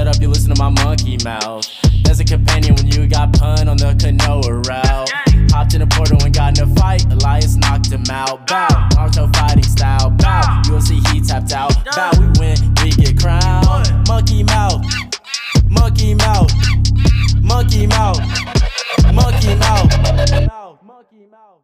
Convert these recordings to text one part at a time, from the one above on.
shut up, you listen to my monkey mouth. As a companion when you got pun on the canoa route. Hopped in a portal and got in a fight. Elias knocked him out. Bow, Naruto fighting style. Bow, UFC he tapped out. Bow, we win, we get crowned. Monkey mouth, monkey mouth, monkey mouth, monkey mouth. Monkey mouth.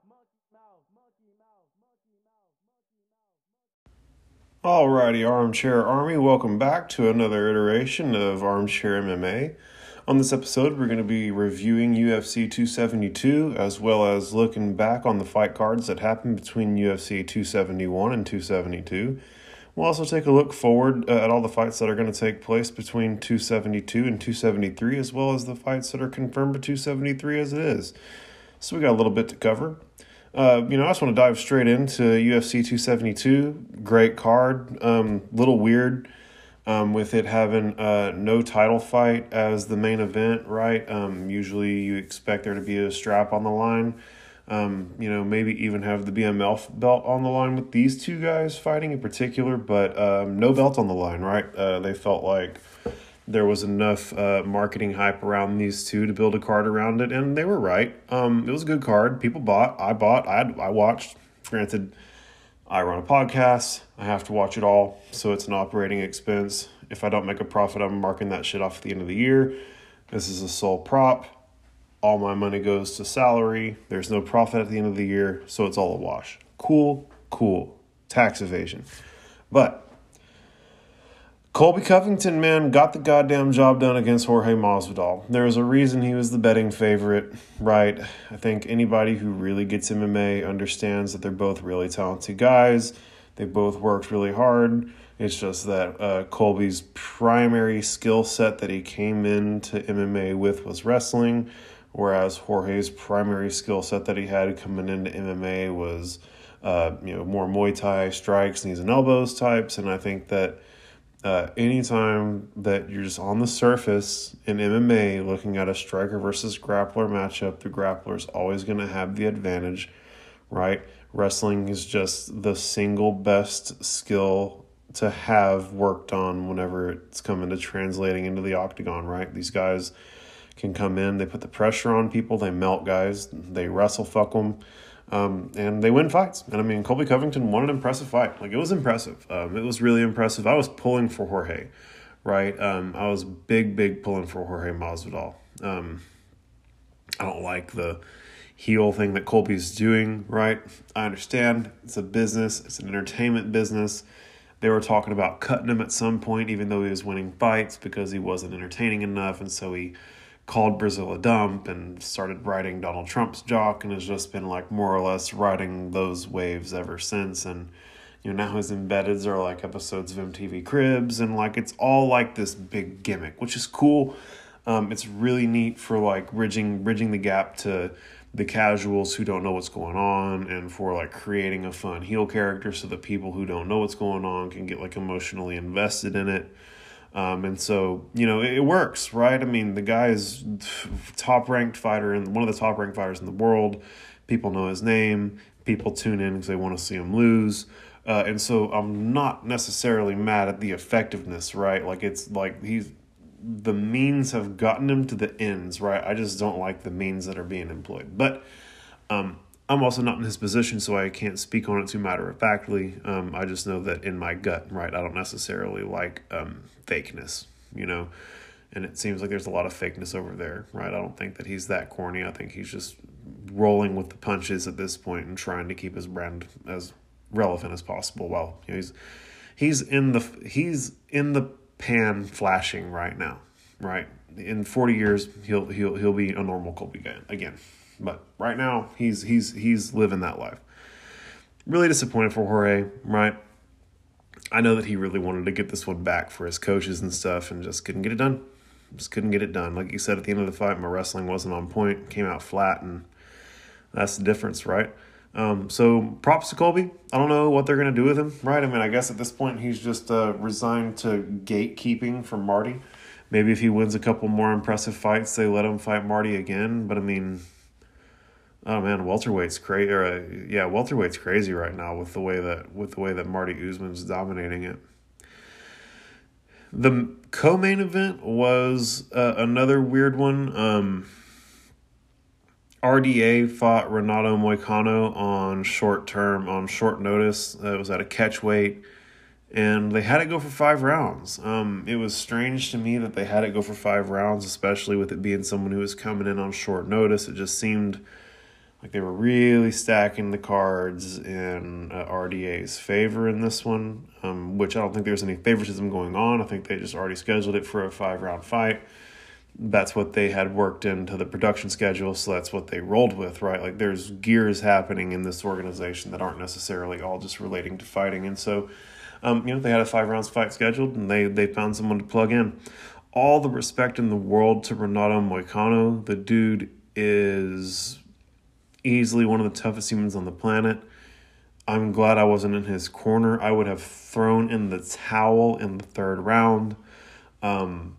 Alrighty, Armchair Army, welcome back to another iteration of Armchair MMA. On this episode, we're going to be reviewing UFC 272 as well as looking back on the fight cards that happened between UFC 271 and 272. We'll also take a look forward uh, at all the fights that are going to take place between 272 and 273, as well as the fights that are confirmed for 273 as it is. So we got a little bit to cover. Uh, you know, I just want to dive straight into UFC 272. Great card. Um, little weird um, with it having uh, no title fight as the main event, right? Um, usually you expect there to be a strap on the line. Um, you know, maybe even have the BMF belt on the line with these two guys fighting in particular, but um, no belt on the line, right? Uh, they felt like there was enough uh, marketing hype around these two to build a card around it, and they were right. Um, it was a good card. People bought. I bought. I I watched. Granted, I run a podcast. I have to watch it all, so it's an operating expense. If I don't make a profit, I'm marking that shit off at the end of the year. This is a sole prop. All my money goes to salary. There's no profit at the end of the year, so it's all a wash. Cool, cool. Tax evasion. But Colby Covington, man, got the goddamn job done against Jorge Masvidal. There's a reason he was the betting favorite, right? I think anybody who really gets MMA understands that they're both really talented guys. They both worked really hard. It's just that uh, Colby's primary skill set that he came into MMA with was wrestling, whereas Jorge's primary skill set that he had coming into MMA was, uh, you know, more Muay Thai strikes, knees and elbows types. And I think that uh, anytime that you're just on the surface in MMA looking at a striker versus grappler matchup, the grappler is always going to have the advantage, right? Wrestling is just the single best skill to have worked on whenever it's coming to translating into the octagon, right? These guys can come in, they put the pressure on people, they melt guys, they wrestle fuck them. Um, and they win fights. And I mean, Colby Covington won an impressive fight. Like it was impressive. Um, it was really impressive. I was pulling for Jorge, right? Um, I was big, big pulling for Jorge Masvidal. Um, I don't like the heel thing that Colby's doing, right? I understand it's a business. It's an entertainment business. They were talking about cutting him at some point, even though he was winning fights because he wasn't entertaining enough, and so he called Brazil a dump and started riding Donald Trump's jock and has just been like more or less riding those waves ever since. And you know now his embeds are like episodes of MTV Cribs and like it's all like this big gimmick, which is cool. Um, it's really neat for like bridging bridging the gap to the casuals who don't know what's going on and for like creating a fun heel character so that people who don't know what's going on can get like emotionally invested in it. Um, and so, you know, it, it, works, right? I mean, the guy is top ranked fighter and one of the top ranked fighters in the world. People know his name. People tune in because they want to see him lose. Uh, and so I'm not necessarily mad at the effectiveness, right? Like it's like he's the means have gotten him to the ends, right? I just don't like the means that are being employed. But um, I'm also not in his position, so I can't speak on it too matter of factly. Um, I just know that in my gut, right, I don't necessarily like um, fakeness, you know, and it seems like there's a lot of fakeness over there, right? I don't think that he's that corny. I think he's just rolling with the punches at this point and trying to keep his brand as relevant as possible. Well, you know, he's he's in the he's in the pan flashing right now, right? In 40 years, he'll he'll he'll be a normal Colby guy again. But right now, he's he's he's living that life. Really disappointed for Jorge, right? I know that he really wanted to get this one back for his coaches and stuff, and just couldn't get it done. Just couldn't get it done. Like you said at the end of the fight, my wrestling wasn't on point, came out flat, and that's the difference, right? Um, so props to Colby. I don't know what they're gonna do with him, right? I mean, I guess at this point he's just uh, resigned to gatekeeping from Marty. Maybe if he wins a couple more impressive fights, they let him fight Marty again. But I mean, Oh man, welterweight's crazy. Uh, yeah, welterweight's crazy right now with the way that with the way that Marty Usman's dominating it. the co-main event was uh, another weird one. Um, RDA fought Renato Moicano on short term, on short notice. Uh, it was at a catch weight, and they had it go for five rounds. Um, it was strange to me that they had it go for five rounds, especially with it being someone who was coming in on short notice. It just seemed like they were really stacking the cards in uh, RDA's favor in this one, um, which I don't think there's any favoritism going on. I think they just already scheduled it for a five round fight that's what they had worked into the production schedule, so that's what they rolled with, right? Like there's gears happening in this organization that aren't necessarily all just relating to fighting, and so um, you know they had a five rounds fight scheduled, and they they found someone to plug in. All the respect in the world to Renato Moicano. The dude is easily one of the toughest humans on the planet. I'm glad I wasn't in his corner. I would have thrown in the towel in the third round. Um,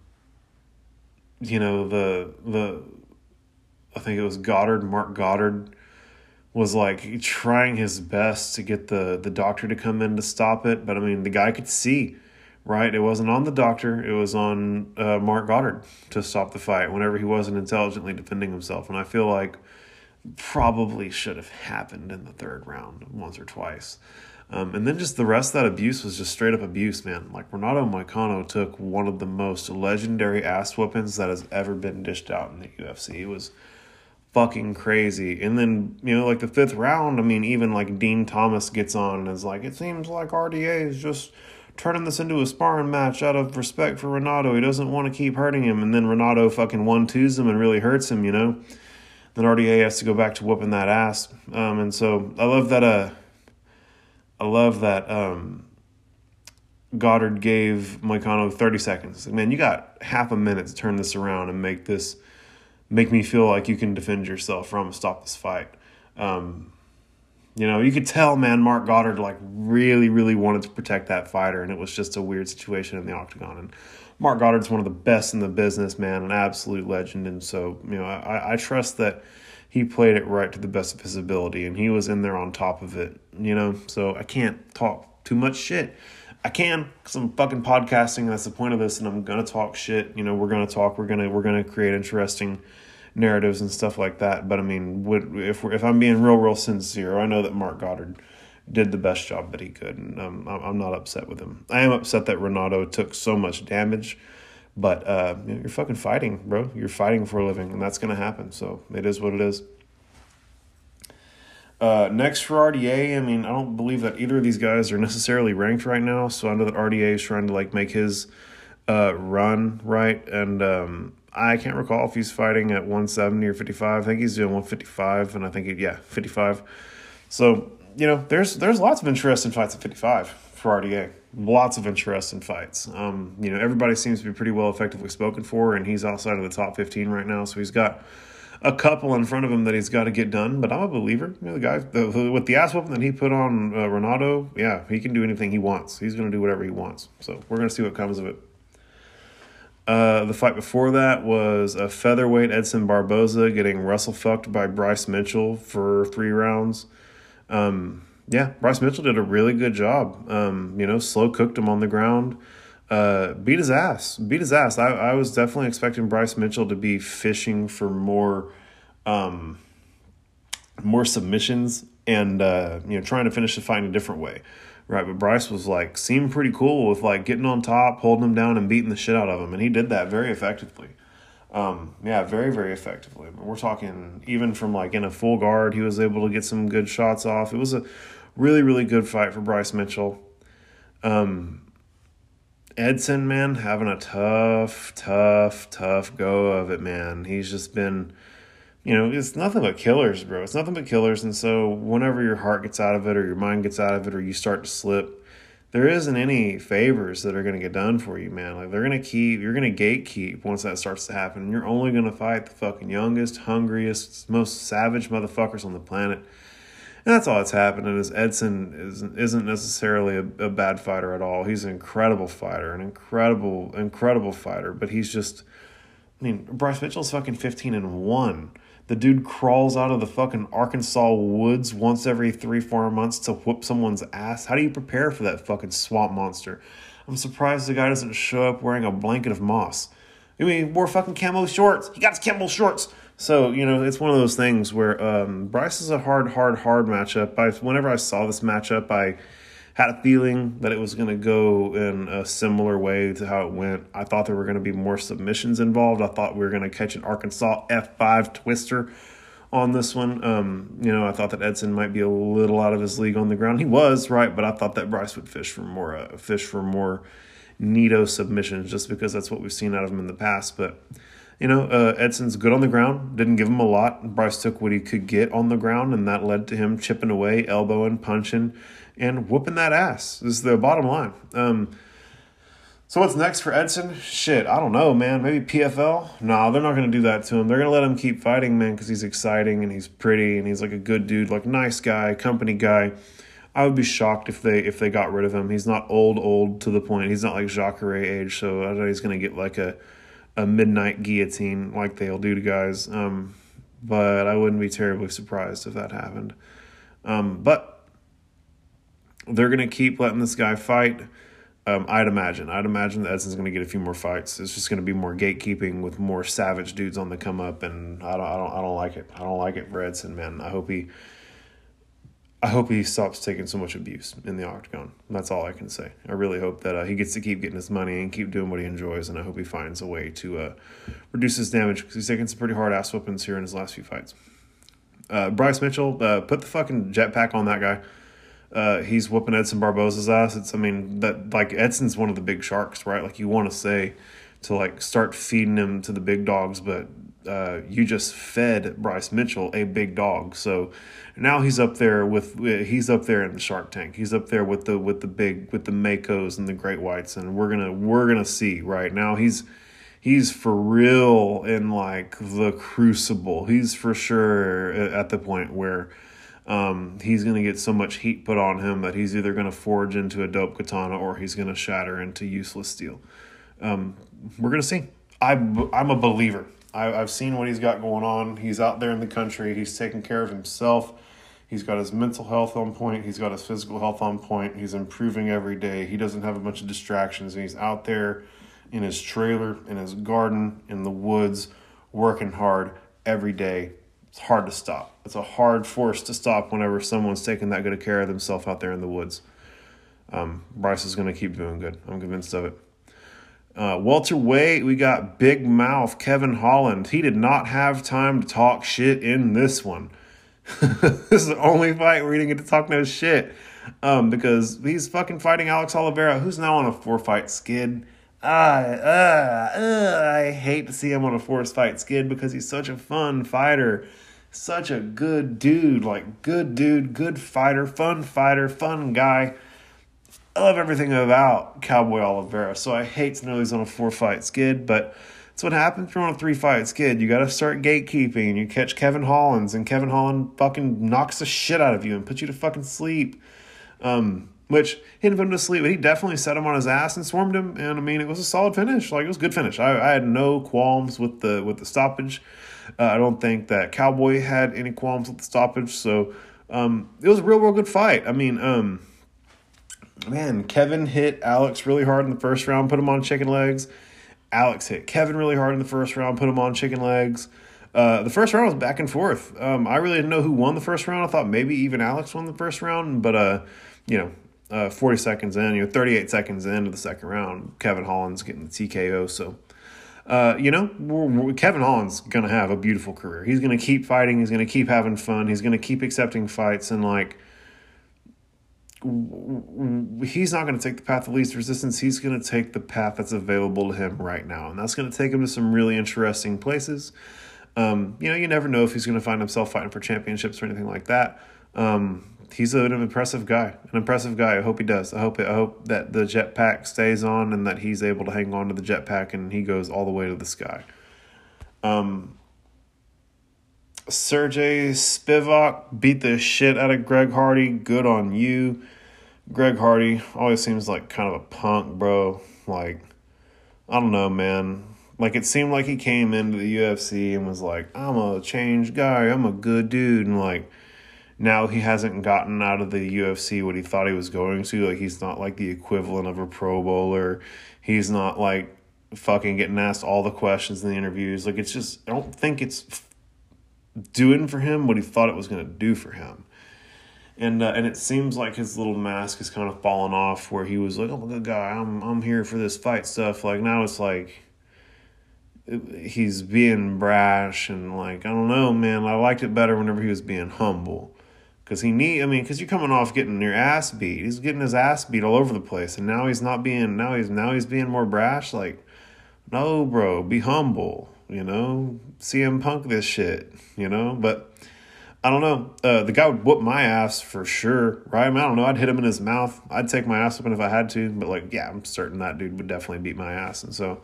you know the the I think it was Goddard, Marc Goddard was like trying his best to get the the doctor to come in to stop it, but I mean the guy could see, right? It wasn't on the doctor, it was on uh, Marc Goddard to stop the fight whenever he wasn't intelligently defending himself, and I feel like probably should have happened in the third round once or twice. Um, and then just the rest of that abuse was just straight up abuse, man. Like Renato Moicano took one of the most legendary ass weapons that has ever been dished out in the UFC. It was fucking crazy. And then, you know, like the fifth round, I mean, even like Dean Thomas gets on and is like, it seems like RDA is just turning this into a sparring match out of respect for Renato. He doesn't want to keep hurting him. And then Renato fucking one twos him and really hurts him, you know? Then RDA has to go back to whooping that ass. Um, and so I love that, uh, I love that um, Goddard gave Moicano 30 seconds. Like, man, you got half a minute to turn this around and make this make me feel like you can defend yourself from stop this fight. Um, you know, you could tell, man, Marc Goddard like really, really wanted to protect that fighter, and it was just a weird situation in the octagon. And Marc Goddard's one of the best in the business, man, an absolute legend. And so, you know, I, I trust that he played it right to the best of his ability and he was in there on top of it, you know? So I can't talk too much shit. I can because I'm fucking podcasting. That's the point of this, and I'm gonna talk shit. You know, we're gonna talk. We're gonna we're gonna create interesting narratives and stuff like that. But I mean, would, if if I'm being real, real sincere, I know that Marc Goddard did the best job that he could, and um, I'm not upset with him. I am upset that Renato took so much damage but uh, you're fucking fighting, bro. You're fighting for a living, and that's gonna happen. So it is what it is. Uh, next for RDA, I mean, I don't believe that either of these guys are necessarily ranked right now. So I know that RDA is trying to like make his uh, run right, and um, I can't recall if he's fighting at 170 or 55. I think he's doing 155, and I think he, yeah, 55. So you know, there's there's lots of interest in fights at 55 for RDA lots of interest in fights. Um, you know, everybody seems to be pretty well effectively spoken for, and he's outside of the top 15 right now. So he's got a couple in front of him that he's got to get done. But I'm a believer. You know, the guy the, the, with the ass whooping that he put on uh, Renato, yeah, he can do anything he wants. He's going to do whatever he wants. So we're going to see what comes of it. Uh, the fight before that was a featherweight Edson Barboza getting wrestle fucked by Bryce Mitchell for three rounds. Um, yeah, Bryce Mitchell did a really good job. Um, you know, slow cooked him on the ground. Uh, beat his ass. Beat his ass. I, I was definitely expecting Bryce Mitchell to be fishing for more, um, more submissions and uh, you know trying to finish the fight in a different way, right? But Bryce was like seemed pretty cool with like getting on top, holding him down, and beating the shit out of him, and he did that very effectively. Um, yeah, very, very effectively. We're talking even from like in a full guard, he was able to get some good shots off. It was a really, really good fight for Bryce Mitchell. Um, Edson, man, having a tough, tough, tough go of it, man. He's just been, you know, it's nothing but killers, bro. It's nothing but killers. And so, whenever your heart gets out of it, or your mind gets out of it, or you start to slip, there isn't any favors that are going to get done for you, man. Like, they're going to keep, you're going to gatekeep once that starts to happen. You're only going to fight the fucking youngest, hungriest, most savage motherfuckers on the planet and that's all that's happening is Edson isn't, isn't necessarily a, a bad fighter at all. He's an incredible fighter, an incredible, incredible fighter. But he's just, I mean, Bryce Mitchell's fucking 15 and 1. The dude crawls out of the fucking Arkansas woods once every three, four months to whoop someone's ass. How do you prepare for that fucking swamp monster? I'm surprised the guy doesn't show up wearing a blanket of moss. I mean, he wore fucking camo shorts. He got his camo shorts. So you know, it's one of those things where um, Bryce is a hard, hard, hard matchup. I, whenever I saw this matchup, I had a feeling that it was going to go in a similar way to how it went. I thought there were going to be more submissions involved. I thought we were going to catch an Arkansas F5 twister on this one. Um, you know, I thought that Edson might be a little out of his league on the ground. He was right, but I thought that Bryce would fish for more, uh, fish for more neato submissions, just because that's what we've seen out of him in the past. But you know, uh, Edson's good on the ground. Didn't give him a lot. Bryce took what he could get on the ground, and that led to him chipping away, elbowing, punching, and whooping that ass. Is the bottom line. Um, so what's next for Edson? Shit, I don't know, man. Maybe PFL? No, they're not going to do that to him. They're going to let him keep fighting, man, because he's exciting and he's pretty and he's like a good dude, like nice guy, company guy. I would be shocked if they if they got rid of him. He's not old, old to the point. He's not like Jacare age, so I know he's going to get like a a midnight guillotine like they'll do to guys. Um, but I wouldn't be terribly surprised if that happened. Um, but they're going to keep letting this guy fight. Um, I'd imagine. I'd imagine that Edson's going to get a few more fights. It's just going to be more gatekeeping with more savage dudes on the come up, and I don't, I don't, I don't like it. I don't like it for Edson, man. I hope he, I hope he stops taking so much abuse in the octagon. That's all I can say. I really hope that uh, he gets to keep getting his money and keep doing what he enjoys, and I hope he finds a way to uh, reduce his damage because he's taking some pretty hard ass whoopings here in his last few fights. Uh, Bryce Mitchell, uh, put the fucking jetpack on that guy uh, he's whooping Edson Barboza's ass. It's I mean that like Edson's one of the big sharks, right? Like you want to say to like start feeding him to the big dogs, but uh, you just fed Bryce Mitchell a big dog. So now he's up there with he's up there in the Shark Tank. He's up there with the with the big with the Makos and the Great Whites, and we're gonna we're gonna see right now he's he's for real in like the crucible. He's for sure at the point where um, he's going to get so much heat put on him that he's either going to forge into a dope katana or he's going to shatter into useless steel. Um, we're going to see. I, I'm a believer. I, I've seen what he's got going on. He's out there in the country. He's taking care of himself. He's got his mental health on point. He's got his physical health on point. He's improving every day. He doesn't have a bunch of distractions. He's out there in his trailer, in his garden, in the woods, working hard every day it's hard to stop. It's a hard force to stop whenever someone's taking that good of care of themselves out there in the woods. Um, Bryce is going to keep doing good. I'm convinced of it. Uh, welterweight, we got Big Mouth Kevin Holland. He did not have time to talk shit in this one. this is the only fight where he didn't get to talk no shit um, because he's fucking fighting Alex Oliveira, who's now on a four fight skid. Ah, uh, uh, I hate to see him on a four fight skid because he's such a fun fighter such a good dude, like good dude, good fighter, fun fighter, fun guy. I love everything about Cowboy Oliveira. So I hate to know he's on a four fight skid, but that's what happens if you're on a three fight skid. You got to start gatekeeping. You catch Kevin Holland, and Kevin Holland fucking knocks the shit out of you and puts you to fucking sleep. Um, which he didn't put him to sleep, but he definitely set him on his ass and swarmed him. And I mean, it was a solid finish. Like it was a good finish. I, I had no qualms with the with the stoppage. Uh, I don't think that Cowboy had any qualms with the stoppage. So um, it was a real, real good fight. I mean, um, man, Kevin hit Alex really hard in the first round, put him on chicken legs. Alex hit Kevin really hard in the first round, put him on chicken legs. Uh, the first round was back and forth. Um, I really didn't know who won the first round. I thought maybe even Alex won the first round, but uh, you know, uh, 40 seconds in, you know, 38 seconds into the second round, Kevin Holland's getting the TKO. So uh, you know, we're, we're, Kevin Holland's going to have a beautiful career. He's going to keep fighting. He's going to keep having fun. He's going to keep accepting fights. And, like, he's not going to take the path of least resistance. He's going to take the path that's available to him right now. And that's going to take him to some really interesting places. Um, you know, you never know if he's going to find himself fighting for championships or anything like that. Um, he's an impressive guy. An impressive guy. I hope he does. I hope I hope that the jetpack stays on and that he's able to hang on to the jetpack and he goes all the way to the sky. Um, Serghei Spivac beat the shit out of Greg Hardy. Good on you. Greg Hardy always seems like kind of a punk, bro. Like, I don't know, man. Like, it seemed like he came into the UFC and was like, I'm a changed guy. I'm a good dude. And, like, now he hasn't gotten out of the UFC what he thought he was going to. Like he's not like the equivalent of a Pro Bowler. He's not like fucking getting asked all the questions in the interviews. Like it's just I don't think it's doing for him what he thought it was going to do for him. And uh, and it seems like his little mask is kind of fallen off where he was like, "Oh, good guy, I'm I'm here for this fight stuff." Like now it's like he's being brash and like I don't know, man. I liked it better whenever he was being humble. Cause he need, I mean, cause you're coming off getting your ass beat. He's getting his ass beat all over the place, and now he's not being. Now he's now he's being more brash. Like, no, bro, be humble. You know, CM Punk this shit. You know, but I don't know. Uh, the guy would whoop my ass for sure, right? I, mean, I don't know. I'd hit him in his mouth. I'd take my ass up if I had to, but like, yeah, I'm certain that dude would definitely beat my ass. And so,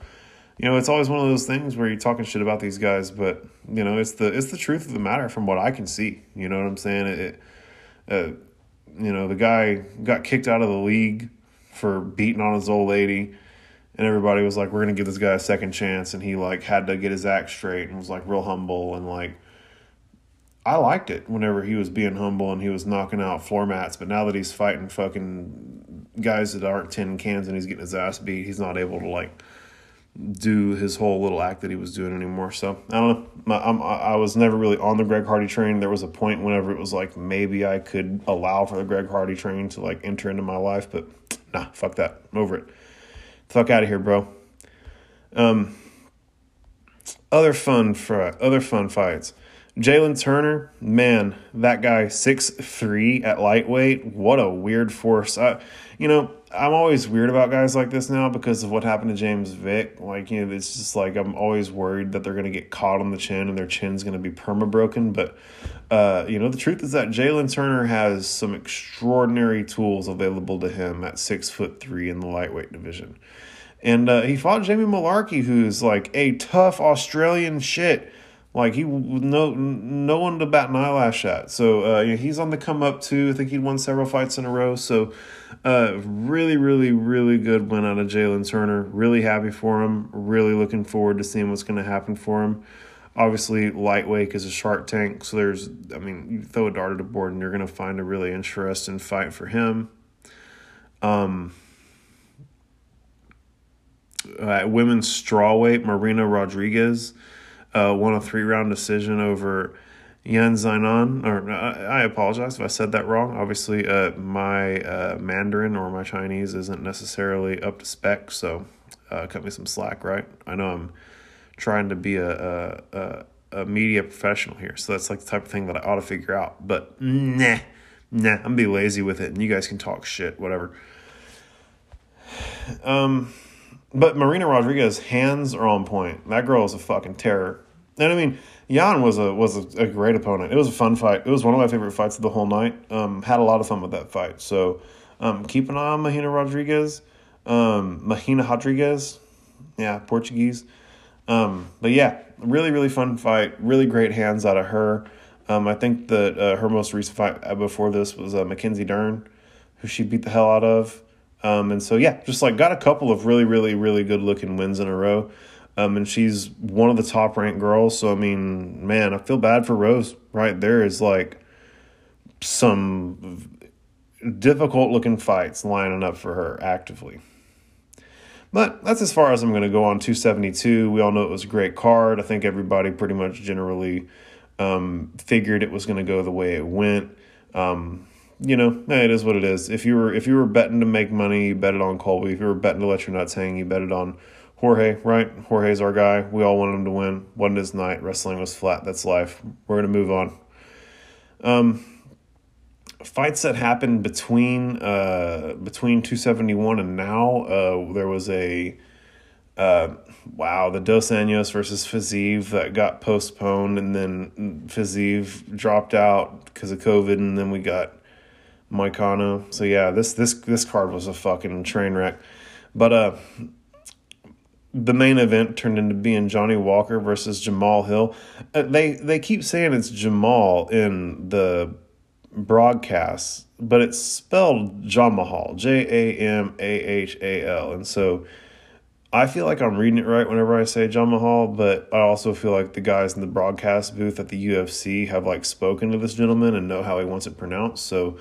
you know, it's always one of those things where you're talking shit about these guys, but you know, it's the it's the truth of the matter from what I can see. You know what I'm saying? It, uh, you know, the guy got kicked out of the league for beating on his old lady, and everybody was like, "We're gonna give this guy a second chance," and he like had to get his act straight and was like real humble and like. I liked it whenever he was being humble and he was knocking out floor mats, but now that he's fighting fucking guys that aren't tin cans and he's getting his ass beat, he's not able to like do his whole little act that he was doing anymore. So I don't know. I'm, I was never really on the Greg Hardy train. There was a point whenever it was like maybe I could allow for the Greg Hardy train to like enter into my life, but nah, fuck that. I'm over it. Fuck out of here, bro. Um, other fun for other fun fights. Jalen Turner, man, that guy six three at lightweight. What a weird force. I, you know, I'm always weird about guys like this now because of what happened to James Vick. Like, you know, it's just like I'm always worried that they're going to get caught on the chin and their chin's going to be perma broken. But, uh, you know, the truth is that Jalen Turner has some extraordinary tools available to him at six foot three in the lightweight division. And uh, he fought Jamie Mullarkey, who's like a tough Australian shit like he no no one to bat an eyelash at. So uh, you know, he's on the come up too. I think he won several fights in a row. So uh, really, really, really good win out of Jalen Turner. Really happy for him. Really looking forward to seeing what's going to happen for him. Obviously, lightweight is a shark tank. So there's, I mean, you throw a dart at a board and you're going to find a really interesting fight for him. Um, at women's strawweight, Marina Rodriguez uh, won a three round decision over Yan Xiaonan. Or I apologize if I said that wrong. Obviously, uh, my uh, Mandarin or my Chinese isn't necessarily up to spec, so uh, cut me some slack, right? I know I'm trying to be a, a, a media professional here, so that's like the type of thing that I ought to figure out. But nah, nah, I'm gonna be lazy with it, and you guys can talk shit, whatever. Um, but Marina Rodriguez hands are on point. That girl is a fucking terror. And I mean, Jan was a was a, a, great opponent. It was a fun fight. It was one of my favorite fights of the whole night. Um, had a lot of fun with that fight. So um, keep an eye on Mahina Rodriguez. Um, Mahina Rodriguez, yeah, Portuguese. Um, but yeah, really really fun fight. Really great hands out of her. Um, I think that uh, her most recent fight before this was uh, Mackenzie Dern, who she beat the hell out of. Um, and so yeah, just like got a couple of really really really good looking wins in a row. Um, and she's one of the top ranked girls. So I mean, man, I feel bad for Rose. Right there is like some difficult looking fights lining up for her actively. But that's as far as I'm going to go on 272. We all know it was a great card. I think everybody pretty much generally um, figured it was going to go the way it went. Um, you know, it is what it is. If you were if you were betting to make money, you bet it on Colby. If you were betting to let your nuts hang, you bet it on Jorge, right? Jorge's our guy. We all wanted him to win. Wasn't his night. Wrestling was flat. That's life. We're gonna move on. Um, fights that happened between uh between 271 and now. Uh, there was a uh, wow, the Dos Anjos versus Fiziev that got postponed, and then Fiziev dropped out because of COVID, and then we got Moicano. So yeah, this this this card was a fucking train wreck. But uh the main event turned into being Johnny Walker versus Jamal Hill. Uh, they they keep saying it's Jamal in the broadcasts, but it's spelled John Mahal, J A M A H A L, and so I feel like I'm reading it right whenever I say John Mahal, but I also feel like the guys in the broadcast booth at the UFC have like spoken to this gentleman and know how he wants it pronounced. So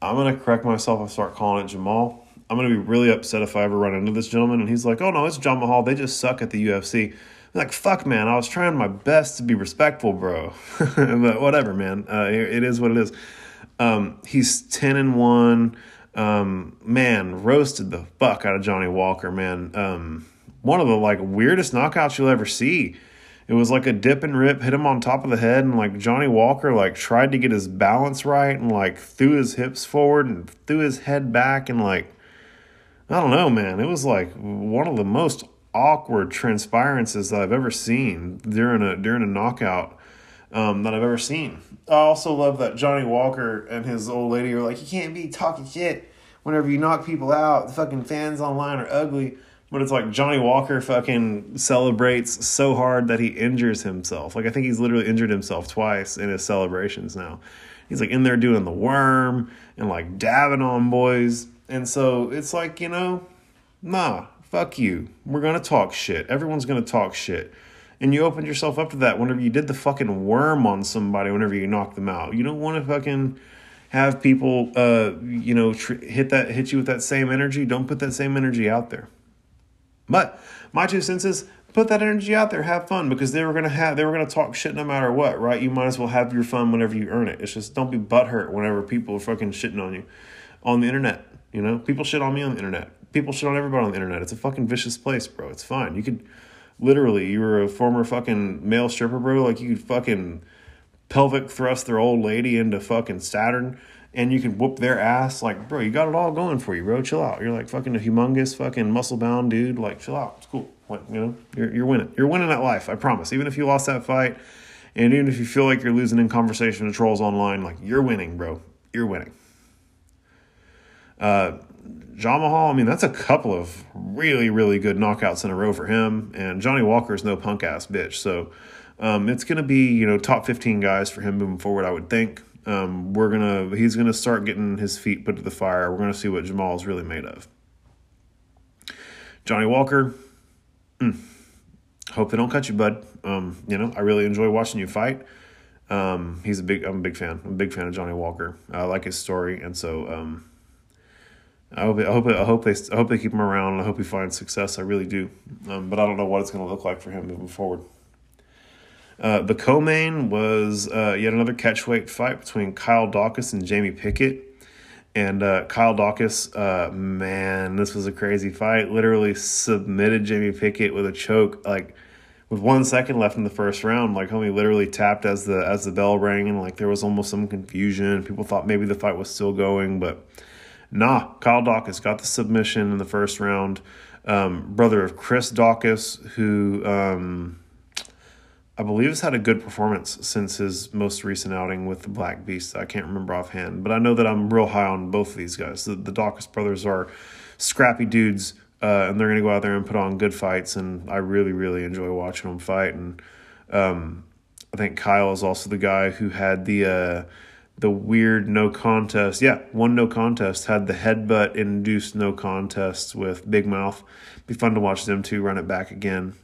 I'm gonna correct myself and start calling it Jamal. I'm gonna be really upset if I ever run into this gentleman and he's like, "Oh no, it's John Mahal. They just suck at the UFC." I'm like, fuck, man. I was trying my best to be respectful, bro. but whatever, man. Uh, it is what it is. Um, he's ten and one um, man, roasted the fuck out of Johnny Walker, man. Um, one of the like weirdest knockouts you'll ever see. It was like a dip and rip, hit him on top of the head, and like Johnny Walker like tried to get his balance right and like threw his hips forward and threw his head back and like I don't know, man. It was like one of the most awkward transpirances that I've ever seen during a during a knockout um, that I've ever seen. I also love that Johnny Walker and his old lady are like, you can't be talking shit whenever you knock people out. The fucking fans online are ugly. But it's like Johnny Walker fucking celebrates so hard that he injures himself. Like I think he's literally injured himself twice in his celebrations now. He's like in there doing the worm and like dabbing on boys. And so it's like, you know, nah, fuck you. We're gonna talk shit. Everyone's gonna talk shit and you opened yourself up to that whenever you did the fucking worm on somebody whenever you knock them out. You don't want to fucking have people uh you know tr- hit that hit you with that same energy. Don't put that same energy out there. But my two cents is put that energy out there, have fun because they were gonna have they were gonna talk shit no matter what, right? You might as well have your fun whenever you earn it. It's just don't be butthurt whenever people are fucking shitting on you on the internet. You know, people shit on me on the internet. People shit on everybody on the internet. It's a fucking vicious place, bro. It's fine. You could literally you were a former fucking male stripper, bro. Like you could fucking pelvic thrust their old lady into fucking Saturn and you can whoop their ass. Like, bro, you got it all going for you, bro. Chill out. You're like fucking a humongous fucking muscle bound dude. Like, chill out. It's cool. Like, you know, you're, you're winning. You're winning that life. I promise. Even if you lost that fight and even if you feel like you're losing in conversation to trolls online, like, you're winning, bro. You're winning. Uh, I mean, that's a couple of really, really good knockouts in a row for him. And Johnny Walker is no punk ass bitch. So um, it's going to be, you know, top 15 guys for him moving forward, I would think. Um, we're to, he's to start getting his feet put to the fire. We're to see what Jamal is really made of. Johnny Walker, mm, hope they don't cut you, bud. Um, you know, I really enjoy watching you fight. Um, he's a big, I'm a big fan. I'm a big fan of Johnny Walker. I like his story. And so, um, I hope, I hope, I hope they, I hope they keep him around. I hope he finds success. I really do, um, but I don't know what it's to look like for him moving forward. Uh, the co-main was uh, yet another catchweight fight between Kyle Daukaus and Jamie Pickett. And uh, Kyle Daukaus, uh, man, this was a crazy fight. Literally submitted Jamie Pickett with a choke, like with one second left in the first round. Like homie literally tapped as the as the bell rang, and like there was almost some confusion. People thought maybe the fight was still going, but Nah, Kyle Daukaus got the submission in the first round. Um, brother of Chris Daukaus, who um, I believe has had a good performance since his most recent outing with the Black Beast. I can't remember offhand, but I know that I'm real high on both of these guys. The, the Daukaus brothers are scrappy dudes, uh, and they're going to go out there and put on good fights, and I really, really enjoy watching them fight. And um, I think Kyle is also the guy who had the. Uh, the weird no contest. Yeah, one no contest had the headbutt induced no contest with Big Mouth. Be fun to watch them two run it back again.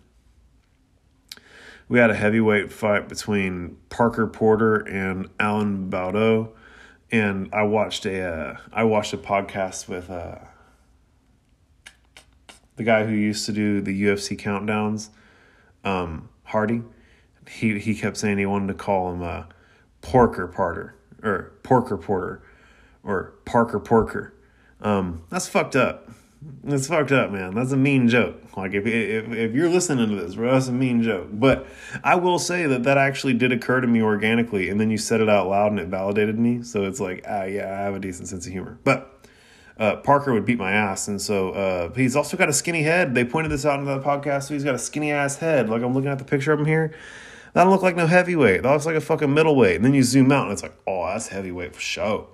We had a heavyweight fight between Parker Porter and Alan Baudot, and I watched a uh, I watched a podcast with uh, the guy who used to do the UFC countdowns, um, Hardy. He he kept saying he wanted to call him uh, Porker Porter or Porker Porter or Parker Porker. Um, that's fucked up. That's fucked up, man. That's a mean joke. Like if if if you're listening to this, bro, that's a mean joke. But I will say that that actually did occur to me organically, and then you said it out loud, and it validated me. So it's like, ah, yeah, I have a decent sense of humor. But uh, Parker would beat my ass, and so uh, he's also got a skinny head. They pointed this out in the podcast. So he's got a skinny ass head. Like I'm looking at the picture of him here. That don't look like no heavyweight. That looks like a fucking middleweight. And then you zoom out and it's like, oh, that's heavyweight for sure.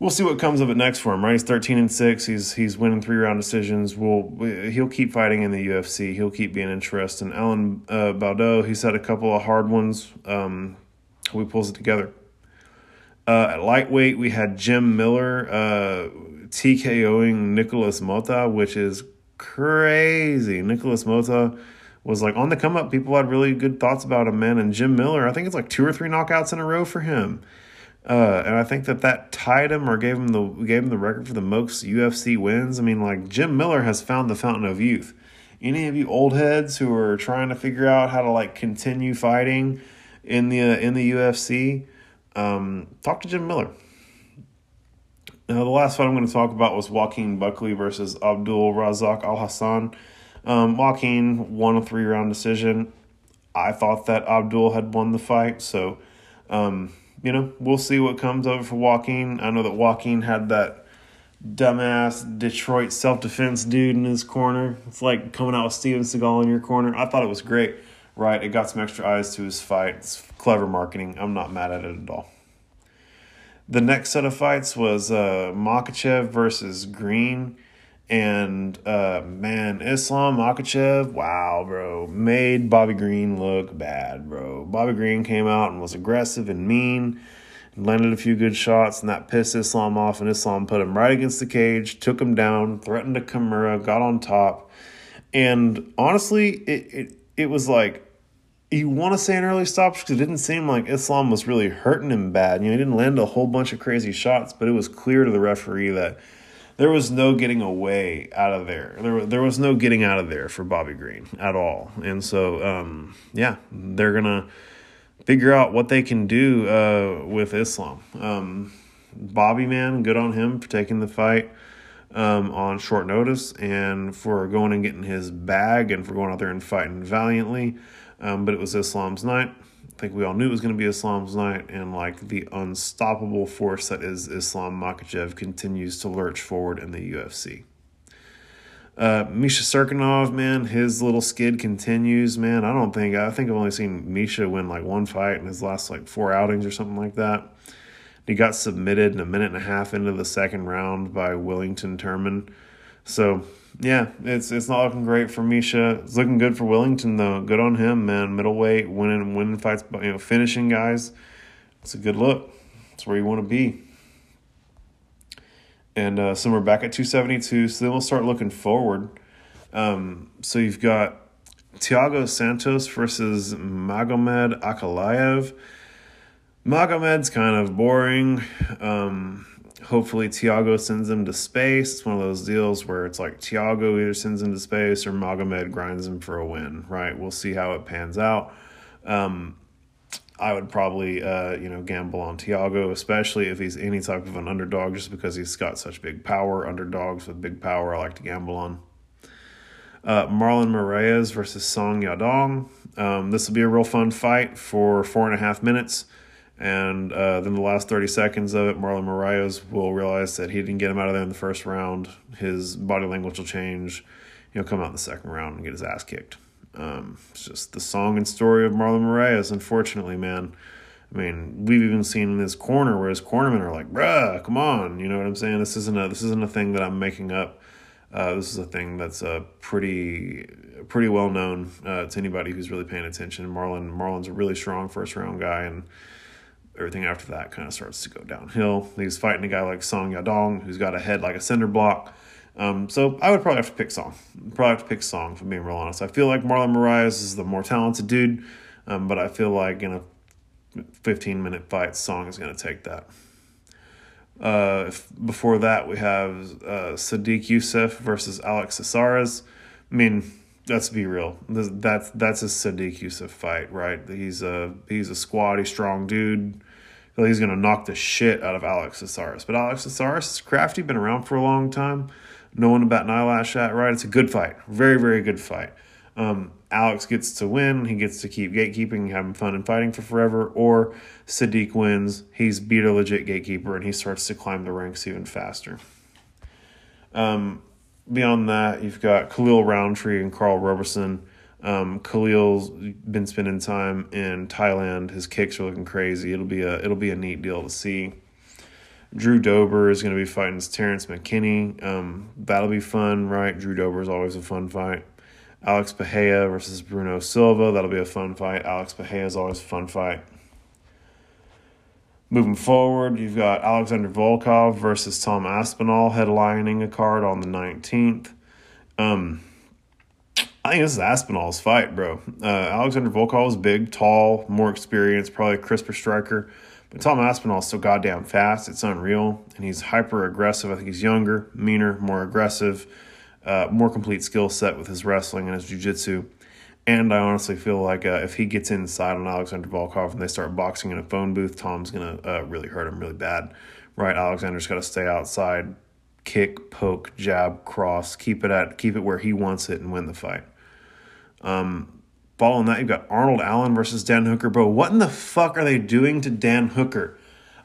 We'll see what comes of it next for him, right? He's 13 and 6. He's he's winning three round decisions. We'll, he'll keep fighting in the UFC. He'll keep being interesting. Alan uh, Baudot, he's had a couple of hard ones. Um, we pulls it together. Uh, at lightweight, we had Jim Miller uh, TKOing Nikolas Motta, which is crazy. Nikolas Motta was like on the come up. People had really good thoughts about him, man. And Jim Miller, I think it's like two or three knockouts in a row for him. Uh, and I think that that tied him or gave him the gave him the record for the most UFC wins. I mean, like Jim Miller has found the fountain of youth. Any of you old heads who are trying to figure out how to like continue fighting in the uh, in the UFC, um, talk to Jim Miller. Now, the last fight I'm going to talk about was Joaquin Buckley versus Abdul Razak Alhassan. Um, Joaquin won a three round decision. I thought that Abdul had won the fight, so um, you know we'll see what comes over for Joaquin. I know that Joaquin had that dumbass Detroit self defense dude in his corner. It's like coming out with Steven Seagal in your corner. I thought it was great. Right, it got some extra eyes to his fight. It's clever marketing. I'm not mad at it at all. The next set of fights was uh, Makhachev versus Green. And uh, man, Islam Makhachev, wow, bro, made Bobby Green look bad, bro. Bobby Green came out and was aggressive and mean, landed a few good shots, and that pissed Islam off. And Islam put him right against the cage, took him down, threatened a Kimura, got on top. And honestly, it, it, it was like, you want to say an early stop because it didn't seem like Islam was really hurting him bad. You know, he didn't land a whole bunch of crazy shots, but it was clear to the referee that there was no getting away out of there. There, there was no getting out of there for Bobby Green at all. And so, um, yeah, they're gonna figure out what they can do uh, with Islam. Um, Bobby, man, good on him for taking the fight um, on short notice and for going and getting his bag and for going out there and fighting valiantly. Um, but it was Islam's night think we all knew it was going to be Islam's night, and like the unstoppable force that is Islam Makhachev continues to lurch forward in the UFC. Uh, Misha Cirkunov, man, his little skid continues, man. I don't think I think I've only seen Misha win like one fight in his last like four outings or something like that. He got submitted in a minute and a half into the second round by Wellington Turman. So yeah, it's it's not looking great for Misha. It's looking good for Wellington though. Good on him, man. Middleweight, winning winning fights, but you know, finishing guys. It's a good look. It's where you want to be. And uh, so we're back at 272. So then we'll start looking forward. Um, so you've got Thiago Santos versus Magomed Ankalaev. Magomed's kind of boring. Um, hopefully Thiago sends him to space. It's one of those deals where it's like Thiago either sends him to space or Magomed grinds him for a win, right? We'll see how it pans out. Um, I would probably, uh, you know, gamble on Thiago, especially if he's any type of an underdog, just because he's got such big power. Underdogs with big power, I like to gamble on. Uh, Marlon Moraes versus Song Yadong. Um, this will be a real fun fight for four and a half minutes. And uh, then the last 30 seconds of it, Marlon Moraes will realize that he didn't get him out of there in the first round. His body language will change. He'll come out in the second round and get his ass kicked. Um, it's just the song and story of Marlon Moraes, unfortunately, man. I mean, we've even seen in his corner where his cornermen are like, bruh, come on. You know what I'm saying? This isn't a, this isn't a thing that I'm making up. Uh, this is a thing that's uh, pretty pretty well known uh, to anybody who's really paying attention. Marlon Marlon's a really strong first round guy, and everything after that kind of starts to go downhill. He's fighting a guy like Song Yadong, who's got a head like a cinder block. Um, so I would probably have to pick Song. Probably have to pick Song, if I'm being real honest. I feel like Marlon Moraes is the more talented dude, um, but I feel like in a 15 minute fight, Song is going to take that. Uh, if, before that, we have uh, Sodiq Yusuff versus Alex Caceres. I mean, let's be real. That's that's a Sodiq Yusuff fight, right? He's a he's a squatty, strong dude he's to knock the shit out of Alex Caceres. But Alex Caceres is crafty, been around for a long time. No Knowing about an eyelash shot, right? It's a good fight. Very, very good fight. Um, Alex gets to win. He gets to keep gatekeeping, having fun and fighting for forever. Or Sodiq wins. He's beat a legit gatekeeper and he starts to climb the ranks even faster. Um, beyond that, you've got Khalil Rountree and Karl Roberson um, Khalil's been spending time in Thailand. His kicks are looking crazy. It'll be a it'll be a neat deal to see. Drew Dober is going to be fighting Terrence McKinney. Um, that'll be fun, right? Drew Dober is always a fun fight. Alex Pereira versus Bruno Silva. That'll be a fun fight. Alex Pereira is always a fun fight. Moving forward, you've got Alexander Volkov versus Tom Aspinall headlining a card on the 19th. Um, I think this is Aspinall's fight, bro. Uh, Alexander Volkov is big, tall, more experienced, probably a crisper striker. But Tom Aspinall is so goddamn fast, it's unreal. And he's hyper aggressive. I think he's younger, meaner, more aggressive, uh, more complete skill set with his wrestling and his jiu-jitsu. And I honestly feel like uh, if he gets inside on Alexander Volkov and they start boxing in a phone booth, Tom's going to uh, really hurt him really bad. Right? Alexander's got to stay outside, kick, poke, jab, cross, keep it at keep it where he wants it and win the fight. Um, following that, you've got Arnold Allen versus Dan Hooker. Bro, what in the fuck are they doing to Dan Hooker?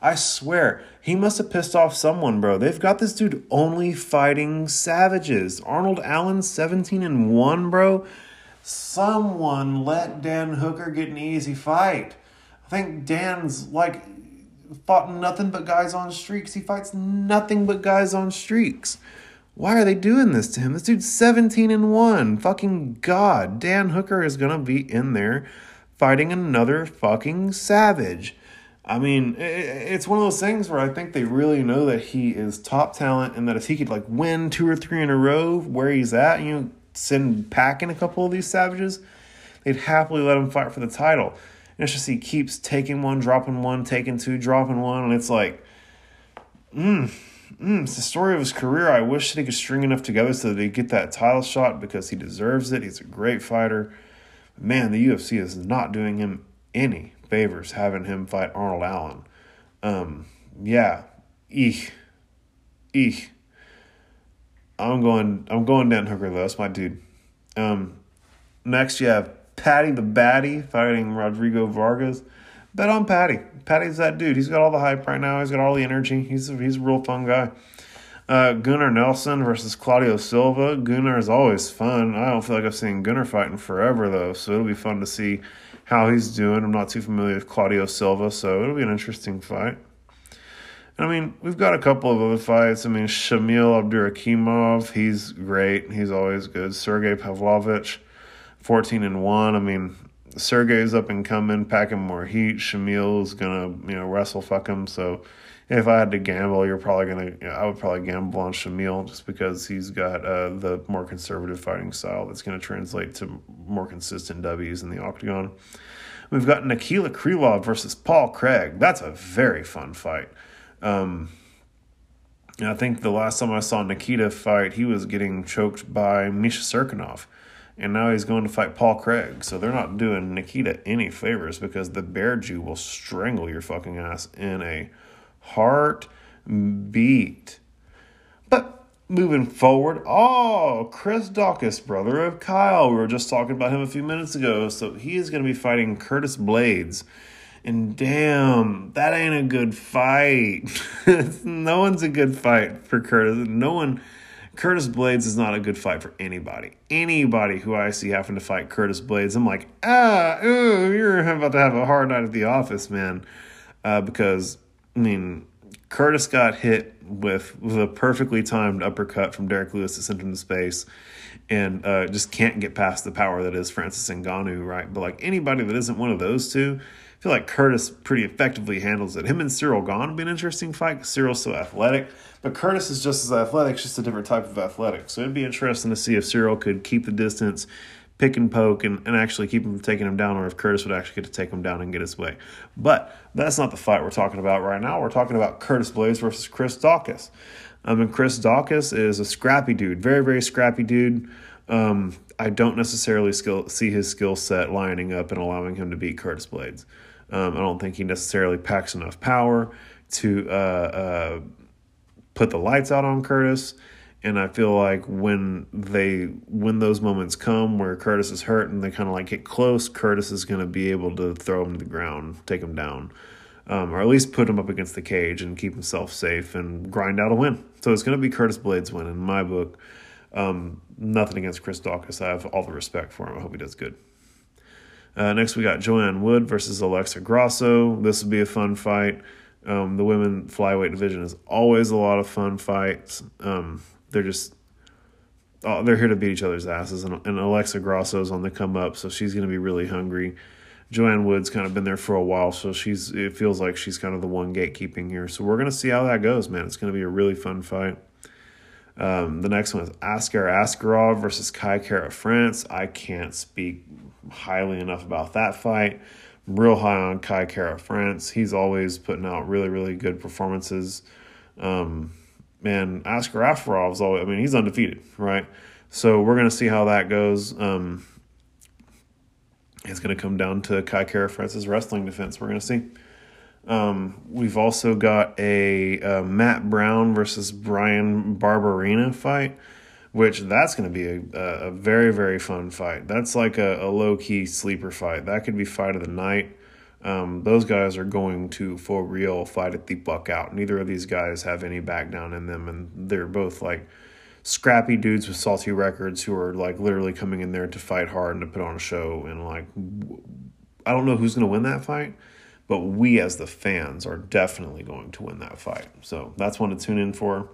I swear, he must have pissed off someone, bro. They've got this dude only fighting savages. Arnold Allen, 17 and 1, bro. Someone let Dan Hooker get an easy fight. I think Dan's like fought nothing but guys on streaks. He fights nothing but guys on streaks. Why are they doing this to him? This dude's 17 and 1. Fucking God. Dan Hooker is going to be in there fighting another fucking savage. I mean, it's one of those things where I think they really know that he is top talent and that if he could like win two or three in a row where he's at, you know, send packing a couple of these savages, they'd happily let him fight for the title. And it's just he keeps taking one, dropping one, taking two, dropping one, and it's like, mm, mm, it's the story of his career. I wish that he could string enough together so that he get that title shot because he deserves it. He's a great fighter. Man, the UFC is not doing him any favors having him fight Arnold Allen. Um, yeah, eek, eek. I'm going. I'm going Dan Hooker though. That's my dude. Um, next you have Paddy the Baddy fighting Rodrigo Vargas. Bet on Paddy. Paddy's that dude. He's got all the hype right now. He's got all the energy. He's a, he's a real fun guy. Uh, Gunnar Nelson versus Claudio Silva. Gunnar is always fun. I don't feel like I've seen Gunnar fighting forever though, so it'll be fun to see how he's doing. I'm not too familiar with Claudio Silva, so it'll be an interesting fight. I mean, we've got a couple of other fights. I mean, Shamil Abdurakhimov, he's great. He's always good. Sergey Pavlovich, 14 and 1. I mean, Sergey's up and coming, packing more heat. Shamil's gonna, you know, wrestle fuck him. So if I had to gamble, you're probably gonna. You know, I would probably gamble on Shamil just because he's got uh, the more conservative fighting style that's gonna translate to more consistent W's in the octagon. We've got Nikita Krylov versus Paul Craig. That's a very fun fight. Um, I think the last time I saw Nikita fight, he was getting choked by Misha Cirkunov. and now he's going to fight Paul Craig. So they're not doing Nikita any favors because the Bear Jew will strangle your fucking ass in a heartbeat. But moving forward, oh, Chris Daukaus, brother of Kyle. We were just talking about him a few minutes ago. So he is going to be fighting Curtis Blaydes. And damn, that ain't a good fight. no one's a good fight for Curtis. No one Curtis Blaydes is not a good fight for anybody. Anybody who I see having to fight Curtis Blaydes, I'm like, ah, ooh, you're about to have a hard night at the office, man. Uh, because, I mean, Curtis got hit with, with a perfectly timed uppercut from Derrick Lewis to send him to space and uh, just can't get past the power that is Francis Ngannou, right? But like anybody that isn't one of those two, feel like Curtis pretty effectively handles it. Him and Ciryl Gane would be an interesting fight. Ciryl's so athletic. But Curtis is just as athletic, just a different type of athletic. So it'd be interesting to see if Cyril could keep the distance, pick and poke, and, and actually keep him from taking him down, or if Curtis would actually get to take him down and get his way. But that's not the fight we're talking about right now. We're talking about Curtis Blaydes versus Chris Daukaus. Um, and Chris Daukaus is a scrappy dude, very, very scrappy dude. Um, I don't necessarily skill, see his skill set lining up and allowing him to beat Curtis Blaydes. Um, I don't think he necessarily packs enough power to uh, uh, put the lights out on Curtis. And I feel like when they when those moments come where Curtis is hurt and they kind of like get close, Curtis is going to be able to throw him to the ground, take him down, um, or at least put him up against the cage and keep himself safe and grind out a win. So it's going to be Curtis Blaydes' win in my book. Um, nothing against Chris Daukaus. I have all the respect for him. I hope he does good. Uh, next, we got Joanne Wood versus Alexa Grasso. This will be a fun fight. Um, the women flyweight division is always a lot of fun fights. Um, they're just oh, they're here to beat each other's asses, and, and Alexa Grasso's on the come up, so she's going to be really hungry. Joanne Wood's kind of been there for a while, so she's it feels like she's kind of the one gatekeeping here. So we're going to see how that goes, man. It's going to be a really fun fight. Um, the next one is Askar Askarov versus Kai Kara France. I can't speak highly enough about that fight. I'm real high on Kai Kara France. He's always putting out really, really good performances. Um, and Askar Askarov's always, I mean, he's undefeated, right? So we're going to see how that goes. Um, it's going to come down to Kai Kara France's wrestling defense. We're going to see. Um, we've also got a, a, Matt Brown versus Bryan Barberena fight, which that's going to be a, a, very, very fun fight. That's like a, a low key sleeper fight. That could be fight of the night. Um, those guys are going to, for real, fight at the buck out. Neither of these guys have any back down in them, and they're both like scrappy dudes with salty records who are like literally coming in there to fight hard and to put on a show. And like, I don't know who's going to win that fight but we as the fans are definitely going to win that fight. So that's one to tune in for.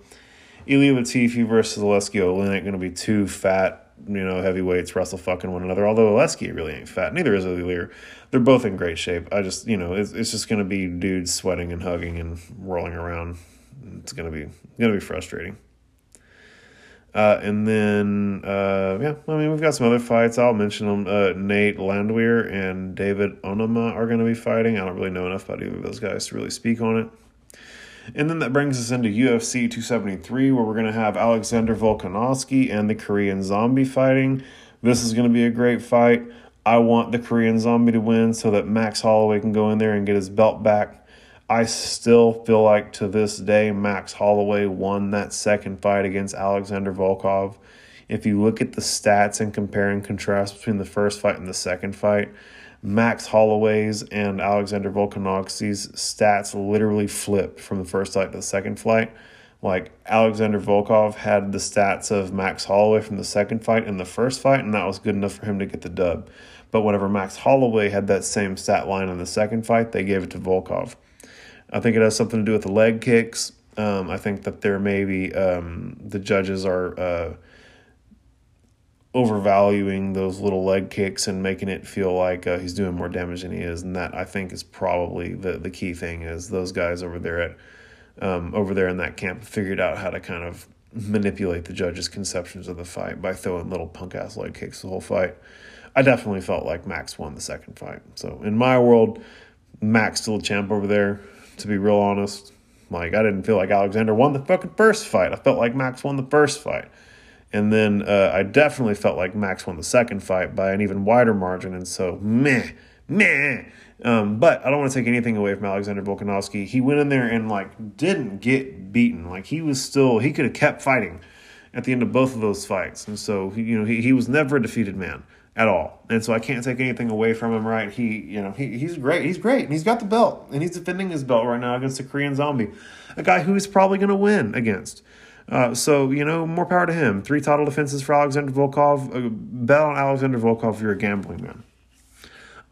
Ilir Latifi versus Aleksei Oleinik going to be two fat, you know, heavyweights wrestle fucking one another. Although Aleksei really ain't fat, neither is Ilia. They're both in great shape. I just, you know, it's, it's just going to be dudes sweating and hugging and rolling around. It's going to be going to be frustrating. Uh, and then, uh, yeah, I mean, we've got some other fights. I'll mention them. Uh, Nate Landwehr and David Onama are going to be fighting. I don't really know enough about either of those guys to really speak on it. And then that brings us into UFC 273, where we're going to have Alexander Volkanovski and the Korean Zombie fighting. This is going to be a great fight. I want the Korean Zombie to win so that Max Holloway can go in there and get his belt back. I still feel like to this day, Max Holloway won that second fight against Alexander Volkov. If you look at the stats and compare and contrast between the first fight and the second fight, Max Holloway's and Alexander Volkanovski's stats literally flipped from the first fight to the second fight. Like Alexander Volkov had the stats of Max Holloway from the second fight and the first fight, and that was good enough for him to get the dub. But whenever Max Holloway had that same stat line in the second fight, they gave it to Volkov. I think it has something to do with the leg kicks. Um, I think that there may be um, the judges are uh, overvaluing those little leg kicks and making it feel like uh, he's doing more damage than he is, and that I think is probably the the key thing is those guys over there at um, over there in that camp figured out how to kind of manipulate the judges' conceptions of the fight by throwing little punk ass leg kicks the whole fight. I definitely felt like Max won the second fight. So in my world, Max still a champ over there to be real honest. Like, I didn't feel like Alexander won the fucking first fight. I felt like Max won the first fight. And then uh, I definitely felt like Max won the second fight by an even wider margin. And so, meh, meh. Um, but I don't want to take anything away from Alexander Volkanovski. He went in there and, like, didn't get beaten. Like, he was still, he could have kept fighting at the end of both of those fights. And so, you know, he, he was never a defeated man at all. And so I can't take anything away from him, right? He, you know, he, he's great. He's great. And he's got the belt. And he's defending his belt right now against the Korean zombie, a guy who he's probably going to win against. Uh, so, you know, more power to him. Three title defenses for Alexander Volkov. Uh, bet on Alexander Volkov if you're a gambling man.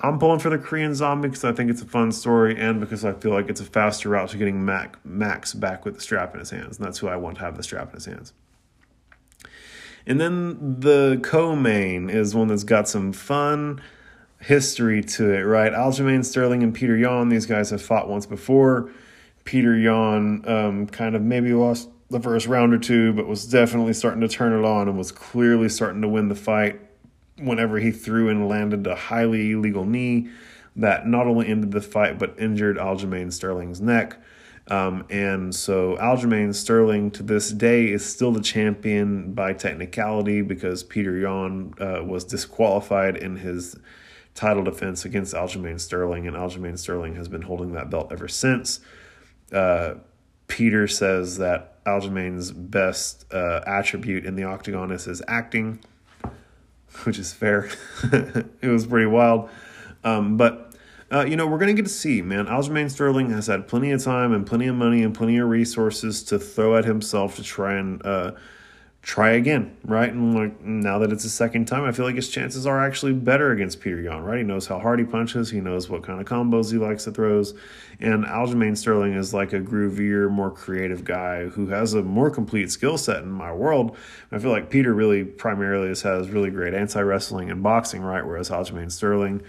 I'm pulling for the Korean zombie because I think it's a fun story and because I feel like it's a faster route to getting Mac, Max back with the strap in his hands. And that's who I want to have the strap in his hands. And then the co-main is one that's got some fun history to it, right? Aljamain Sterling and Peter Yan, these guys have fought once before. Peter Yan um, kind of maybe lost the first round or two, but was definitely starting to turn it on and was clearly starting to win the fight whenever he threw and landed a highly illegal knee that not only ended the fight but injured Aljamain Sterling's neck. Um, and so Aljamain Sterling to this day is still the champion by technicality because Peter Yan uh, was disqualified in his title defense against Aljamain Sterling, and Aljamain Sterling has been holding that belt ever since. Uh, Peter says that Aljamain's best uh, attribute in the octagon is his acting, which is fair. it was pretty wild. Um, but uh, you know, we're going to get to see, man. Aljamain Sterling has had plenty of time and plenty of money and plenty of resources to throw at himself to try and uh, try again, right? And like now that it's the second time, I feel like his chances are actually better against Peter Yan, right? He knows how hard he punches, he knows what kind of combos he likes to throws, and Aljamain Sterling is like a groovier, more creative guy who has a more complete skill set in my world. I feel like Peter really primarily has really great anti wrestling and boxing, right? Whereas Aljamain Sterling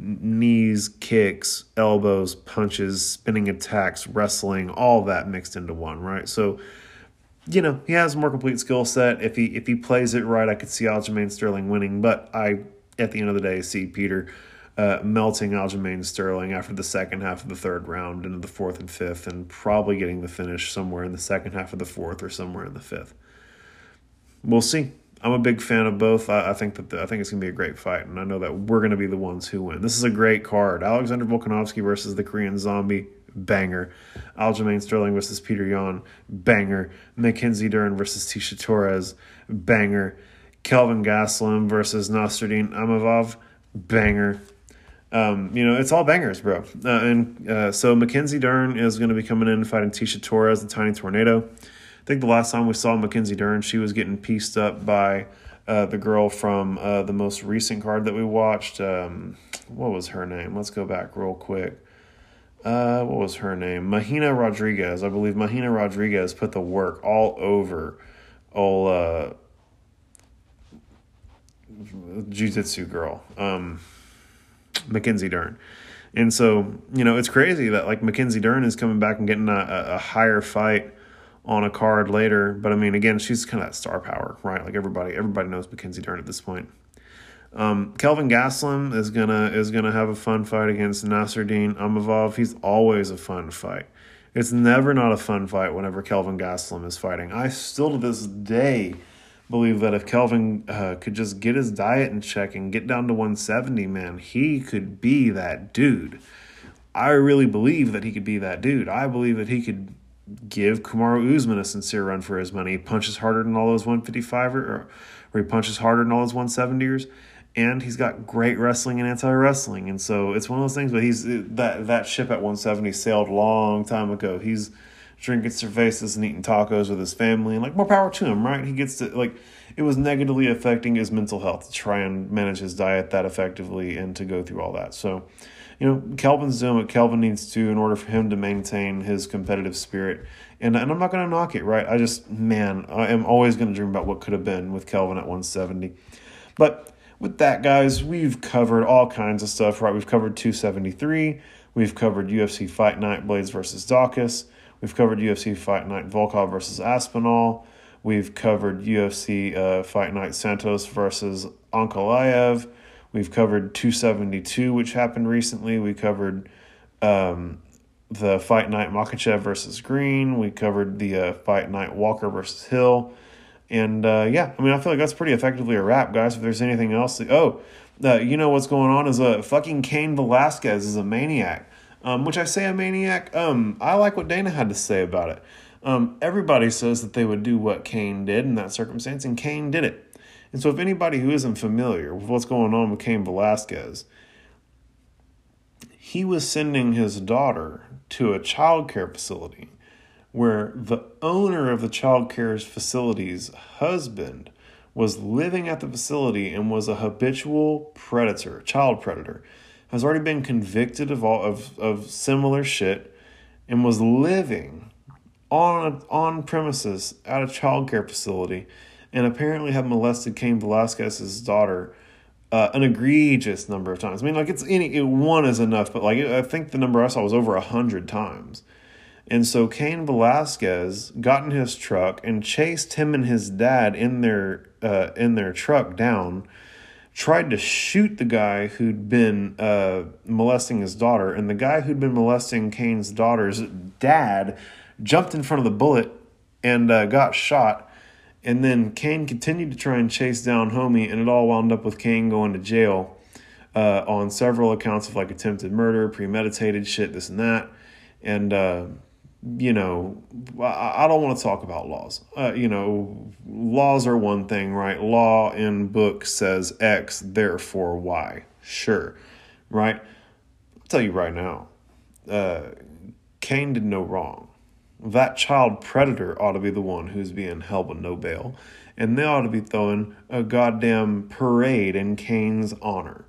knees, kicks, elbows, punches, spinning attacks, wrestling, all that mixed into one, right? So you know, he has a more complete skill set. If he if he plays it right, I could see Aljamain Sterling winning. But I, at the end of the day, see Peter uh, melting Aljamain Sterling after the second half of the third round into the fourth and fifth, and probably getting the finish somewhere in the second half of the fourth or somewhere in the fifth. We'll see. I'm a big fan of both. I, I think that the, I think it's gonna be a great fight, and I know that we're gonna be the ones who win. This is a great card. Alexander Volkanovski versus the Korean Zombie banger. Aljamain Sterling versus Peter Yan, banger. Mackenzie Dern versus Tecia Torres, banger. Kelvin Gastelum versus Nassourdine Imavov, banger. Um, you know, it's all bangers, bro. Uh, and uh, so Mackenzie Dern is going to be coming in fighting Tecia Torres, the Tiny Tornado. I think the last time we saw Mackenzie Dern, she was getting pieced up by uh, the girl from uh, the most recent card that we watched. Um, what was her name? Let's go back real quick uh, what was her name? Marina Rodriguez. I believe Marina Rodriguez put the work all over all uh, jiu-jitsu girl, um, Mackenzie Dern. And so, you know, it's crazy that like Mackenzie Dern is coming back and getting a, a higher fight on a card later. But I mean, again, she's kind of that star power, right? Like everybody, everybody knows Mackenzie Dern at this point. Um, Kelvin Gastelum is gonna is gonna have a fun fight against Nassourdine Imavov. He's always a fun fight. It's never not a fun fight whenever Kelvin Gastelum is fighting. I still to this day believe that if Kelvin uh, could just get his diet in check and get down to 170, man, he could be that dude. I really believe that he could be that dude. I believe that he could give Kamaru Usman a sincere run for his money. He punches harder than all those 155 or, or he punches harder than all those 170ers and he's got great wrestling and anti wrestling, and so it's one of those things. But he's that that ship at 170 sailed a long time ago. He's drinking cervezas and eating tacos with his family, and like more power to him, right? He gets to like it was negatively affecting his mental health to try and manage his diet that effectively and to go through all that. So, you know, Kelvin's doing what Kelvin needs to in order for him to maintain his competitive spirit. And, and I'm not going to knock it, right? I just, man, I am always going to dream about what could have been with Kelvin at 170. But with that, guys, we've covered all kinds of stuff, right? We've covered 273. We've covered UFC Fight Night Blaydes versus Daukaus. We've covered UFC Fight Night Volkov versus Aspinall. We've covered UFC uh, Fight Night Santos versus Ankalaev. We've covered 272, which happened recently. We covered um, the Fight Night Makhachev versus Green. We covered the uh, Fight Night Walker versus Hill. And uh, yeah, I mean, I feel like that's pretty effectively a wrap, guys. If there's anything else, oh, uh, you know what's going on is a uh, fucking Cain Velasquez is a maniac. Um, which I say a maniac. Um, I like what Dana had to say about it. Um, everybody says that they would do what Cain did in that circumstance, and Cain did it. And so, if anybody who isn't familiar with what's going on with Cain Velasquez, he was sending his daughter to a child care facility where the owner of the child care facility's husband was living at the facility and was a habitual predator, child predator, has already been convicted of all of, of similar shit and was living on on premises at a child care facility and apparently had molested Cain Velasquez's daughter uh, an egregious number of times. I mean, like it's any it, one is enough, but like I think the number I saw was over a hundred times. And so Cain Velasquez got in his truck and chased him and his dad in their uh, in their truck down. Tried to shoot the guy who'd been uh, molesting his daughter, and the guy who'd been molesting Cain's daughter's dad jumped in front of the bullet and uh, got shot. And then Cain continued to try and chase down Homie, and it all wound up with Cain going to jail uh, on several accounts of like attempted murder, premeditated shit, this and that. And uh, you know, I don't want to talk about laws. Uh, you know, laws are one thing, right? Law in book says X, therefore Y. Sure, right? I'll tell you right now, uh, Cain did no wrong. That child predator ought to be the one who's being held with no bail, and they ought to be throwing a goddamn parade in Cain's honor.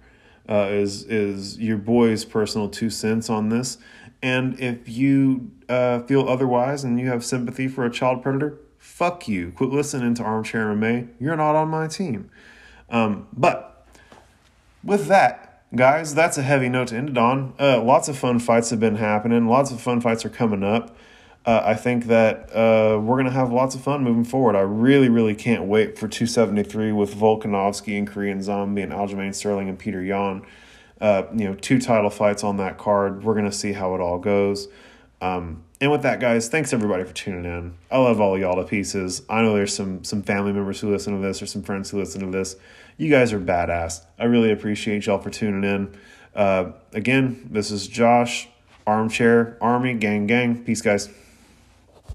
Uh, is is your boy's personal two cents on this? And if you uh, feel otherwise and you have sympathy for a child predator, fuck you. Quit listening to Armchair MMA. You're not on my team. Um, but with that, guys, that's a heavy note to end it on. Uh, lots of fun fights have been happening. Lots of fun fights are coming up. uh, I think that uh, we're going to have lots of fun moving forward. I really, really can't wait for 273 with Volkanovski and Korean Zombie and Aljamain Sterling and Peter Yan. Uh, you know, two title fights on that card. We're to see how it all goes. Um, and with that, guys, thanks everybody for tuning in. I love all y'all to pieces. I know there's some some family members who listen to this or some friends who listen to this. You guys are badass. I really appreciate y'all for tuning in. Uh, again, this is Josh, Armchair Army, gang, gang. Peace, guys.